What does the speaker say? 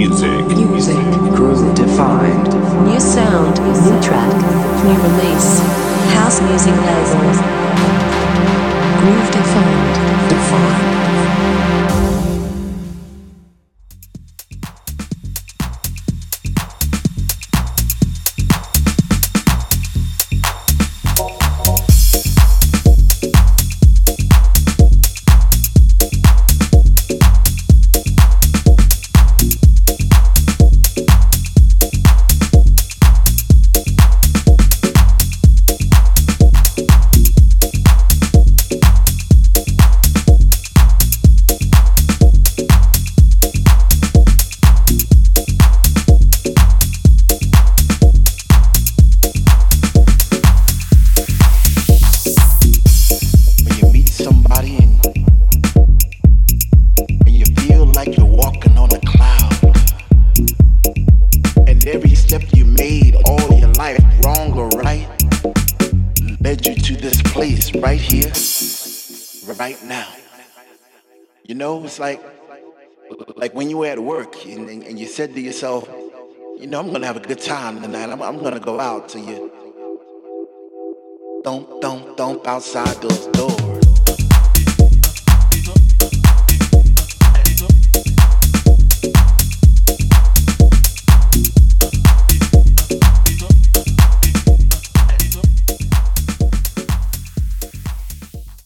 music. Music. Groove defined. New sound, new track, new release. House music label. Groove step you made all your life, wrong or right, led you to this place right here, right now. You know, it's like like when you were at work and, and, and you said to yourself, you know, I'm gonna have a good time tonight. I'm, I'm gonna go out to you. Don't, don't, don't outside those doors.